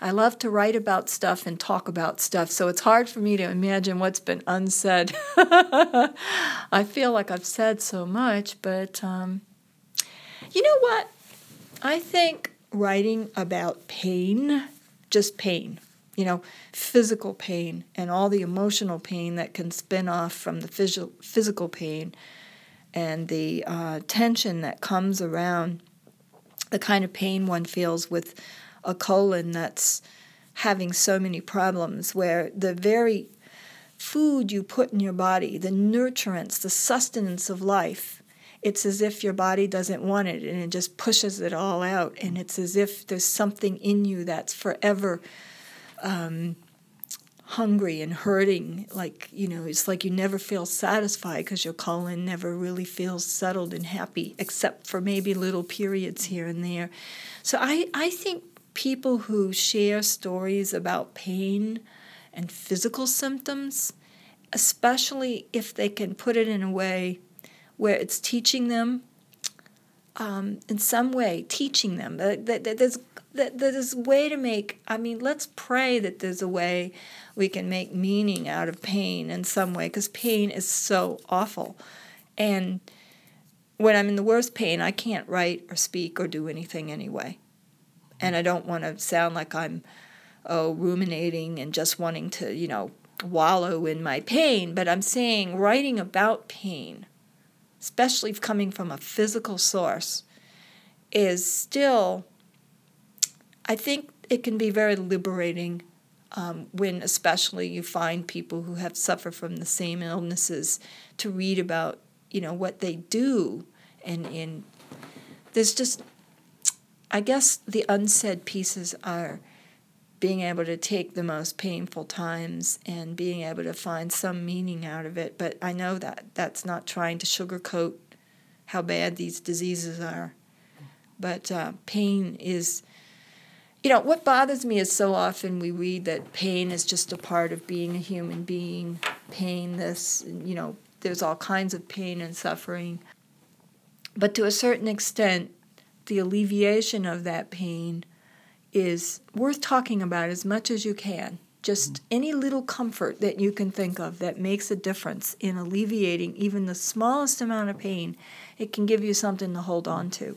I love to write about stuff and talk about stuff, so it's hard for me to imagine what's been unsaid. I feel like I've said so much, but um, you know what? I think writing about pain, just pain, you know, physical pain and all the emotional pain that can spin off from the phys- physical pain and the uh, tension that comes around the kind of pain one feels with a colon that's having so many problems, where the very food you put in your body, the nutrients, the sustenance of life, it's as if your body doesn't want it and it just pushes it all out. And it's as if there's something in you that's forever um, hungry and hurting. Like, you know, it's like you never feel satisfied because your colon never really feels settled and happy, except for maybe little periods here and there. So I, I think people who share stories about pain and physical symptoms, especially if they can put it in a way where it's teaching them um, in some way, teaching them that, that, that there's that there's a way to make. I mean, let's pray that there's a way we can make meaning out of pain in some way, because pain is so awful, and when I'm in the worst pain, I can't write or speak or do anything anyway and I don't want to sound like I'm oh ruminating and just wanting to you know wallow in my pain, but I'm saying writing about pain, especially coming from a physical source, is still. I think it can be very liberating um, when, especially, you find people who have suffered from the same illnesses to read about, you know, what they do, and in there's just I guess the unsaid pieces are being able to take the most painful times and being able to find some meaning out of it. But I know that that's not trying to sugarcoat how bad these diseases are. But uh, pain is, you know, what bothers me is so often we read that pain is just a part of being a human being. Pain, this, you know, there's all kinds of pain and suffering. But to a certain extent, the alleviation of that pain is worth talking about as much as you can. Just mm-hmm. any little comfort that you can think of that makes a difference in alleviating even the smallest amount of pain, it can give you something to hold on to.